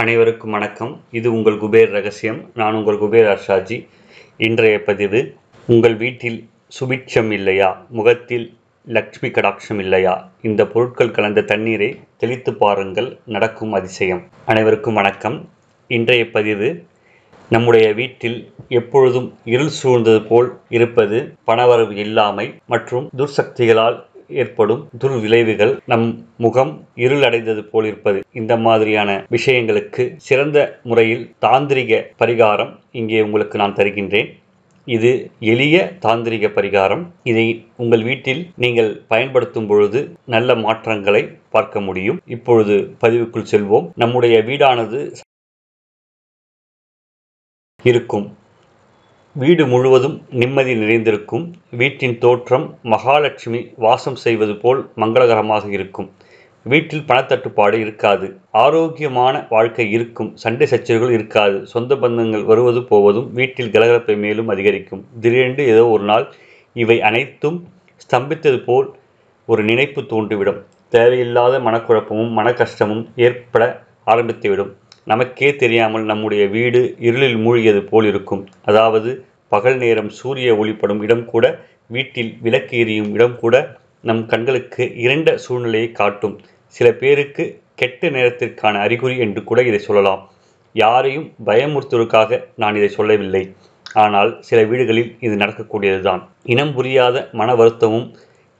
அனைவருக்கும் வணக்கம். இது உங்கள் குபேர் ரகசியம். நான் உங்கள் குபேர் அர்ஷாஜி இன்றைய பதிவு உங்கள் வீட்டில் சுபிட்சம் இல்லையா? முகத்தில் லக்ஷ்மி கடாட்சம் இல்லையா? இந்த பொருட்கள் கலந்த தண்ணீரை தெளித்து பாருங்கள். நடக்கும் அதிசயம். அனைவருக்கும் வணக்கம். இன்றைய பதிவு நம்முடைய வீட்டில் எப்பொழுதும் இருள் சூழ்ந்தது போல் இருப்பது பணவரவு இல்லாமை மற்றும் துர்சக்திகளால் ஏற்படும் துர்விளைவுகள் நம் முகம் இருளடைந்தது போலிருப்பது. இந்த மாதிரியான விஷயங்களுக்கு சிறந்த முறையில் தாந்திரிக பரிகாரம் இங்கே உங்களுக்கு நான் தருகின்றேன். இது எளிய தாந்திரிக பரிகாரம். இதை உங்கள் வீட்டில் நீங்கள் பயன்படுத்தும் பொழுது நல்ல மாற்றங்களை பார்க்க முடியும். இப்பொழுது பதிவுக்குள் செல்வோம். நம்முடைய வீடானது இருக்கும். வீடு முழுவதும் நிம்மதி நிறைந்திருக்கும். வீட்டின் தோற்றம் மகாலட்சுமி வாசம் செய்வது போல் மங்களகரமாக இருக்கும். வீட்டில் பணத்தட்டுப்பாடு இருக்காது. ஆரோக்கியமான வாழ்க்கை இருக்கும். சண்டை சச்சரவுகள் இருக்காது. சொந்த பந்தங்கள் வருவது போவதும் வீட்டில் கலகலப்பை மேலும் அதிகரிக்கும். திடீரென்று ஏதோ ஒரு நாள் இவை அனைத்தும் ஸ்தம்பித்தது போல் ஒரு நினைப்பு தோன்றிவிடும். தேவையில்லாத மனக்குழப்பமும் மன கஷ்டமும் ஏற்பட ஆரம்பித்துவிடும். நமக்கே தெரியாமல் நம்முடைய வீடு இருளில் மூழ்கியது போல் இருக்கும். அதாவது பகல் நேரம் சூரிய ஒளிப்படும் இடம் கூட வீட்டில் விளக்கு எரியும் இடம் கூட நம் கண்களுக்கு இரண்ட சூழ்நிலையை காட்டும். சில பேருக்கு கெட்ட நேரத்திற்கான அறிகுறி என்று கூட இதை சொல்லலாம். யாரையும் பயமுறுத்துவதற்காக நான் இதை சொல்லவில்லை. ஆனால் சில வீடுகளில் இது நடக்கக்கூடியதுதான். இனம் புரியாத மன வருத்தமும்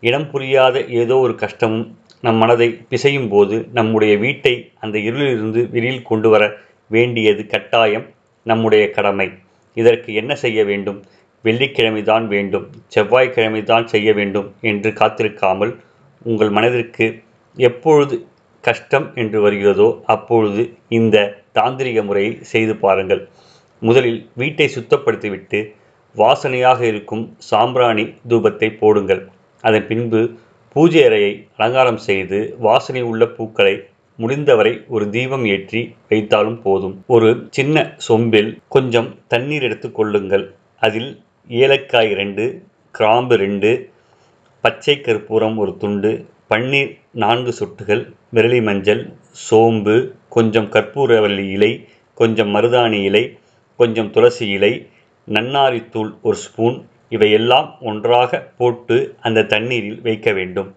இனம் புரியாத ஏதோ ஒரு கஷ்டமும் நம் மனதை பிசையும் போது நம்முடைய வீட்டை அந்த இருளிலிருந்து வெளியில் கொண்டு வர வேண்டியது கட்டாயம் நம்முடைய கடமை. இதற்கு என்ன செய்ய வேண்டும்? வெள்ளிக்கிழமை தான் வேண்டும். செவ்வாய்க்கிழமை தான் செய்ய வேண்டும் என்று காத்திருக்காமல் உங்கள் மனதிற்கு எப்பொழுது கஷ்டம் என்று வருகிறதோ அப்பொழுது இந்த தாந்திரிக முறையை செய்து பாருங்கள். முதலில் வீட்டை சுத்தப்படுத்திவிட்டு வாசனையாக இருக்கும் சாம்பிராணி தூபத்தை போடுங்கள். அதன் பின்பு பூஜை அறையை அலங்காரம் செய்து வாசனை உள்ள பூக்களை முடிந்தவரை ஒரு தீபம் ஏற்றி வைத்தாலும் போதும். ஒரு சின்ன சொம்பில் கொஞ்சம் தண்ணீர் எடுத்து கொள்ளுங்கள். அதில் ஏலக்காய் ரெண்டு கிராம்பு ரெண்டு பச்சை கற்பூரம் ஒரு துண்டு பன்னீர் நான்கு சொட்டுகள் விரலி மஞ்சள் சோம்பு கொஞ்சம் கற்பூரவல்லி இலை கொஞ்சம் மருதாணி இலை கொஞ்சம் துளசி இலை நன்னாரித்தூள் ஒரு ஸ்பூன் இவையெல்லாம் ஒன்றாக போட்டு அந்த தண்ணீரில் வைக்க வேண்டும்.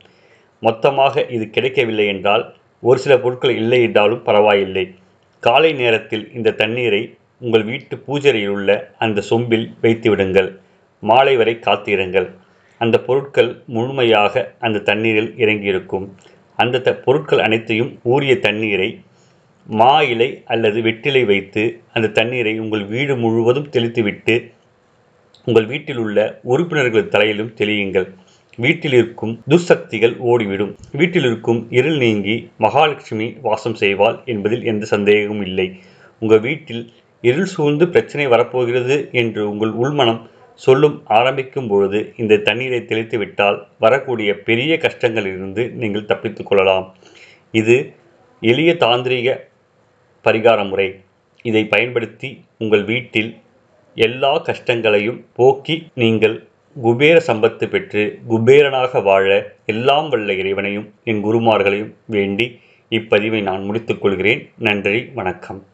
மொத்தமாக இது கிடைக்கவில்லை என்றால் ஒரு சில பொருட்கள் இல்லை என்றாலும் பரவாயில்லை. காலை நேரத்தில் இந்த தண்ணீரை உங்கள் வீட்டு பூஜரையில் உள்ள அந்த சொம்பில் வைத்து விடுங்கள் மாலை வரை காத்திருங்கள். அந்த பொருட்கள் முழுமையாக அந்த தண்ணீரில் இறங்கியிருக்கும். அந்த த பொருட்கள் அனைத்தையும் ஊறிய தண்ணீரை மா இலை அல்லது வெற்றிலை வைத்து அந்த தண்ணீரை உங்கள் வீடு முழுவதும் தெளித்துவிட்டு உங்கள் வீட்டில் உள்ள உறுப்பினர்கள் தலையிலும் தெளியுங்கள். வீட்டில் இருக்கும் துர்சக்திகள் ஓடிவிடும். வீட்டில் இருக்கும் இருள் நீங்கி மகாலட்சுமி வாசம் செய்வாள் என்பதில் எந்த சந்தேகமும் இல்லை. உங்கள் வீட்டில் இருள் சூழ்ந்து பிரச்சனை வரப்போகிறது என்று உங்கள் உள்மனம் சொல்லும் ஆரம்பிக்கும் பொழுது இந்த தண்ணீரை தெளித்து விட்டால் வரக்கூடிய பெரிய கஷ்டங்களிலிருந்து நீங்கள் தப்பித்துக் கொள்ளலாம். இது எளிய தாந்திரிக பரிகார முறை இதை பயன்படுத்தி உங்கள் வீட்டில் எல்லா கஷ்டங்களையும் போக்கி நீங்கள் குபேர சம்பத்து பெற்று குபேரனாக வாழ எல்லாம் வல்ல இறைவனையும் என் குருமார்களையும் வேண்டி இப்பதிவை நான் முடித்துக்கொள்கிறேன் நன்றி வணக்கம்.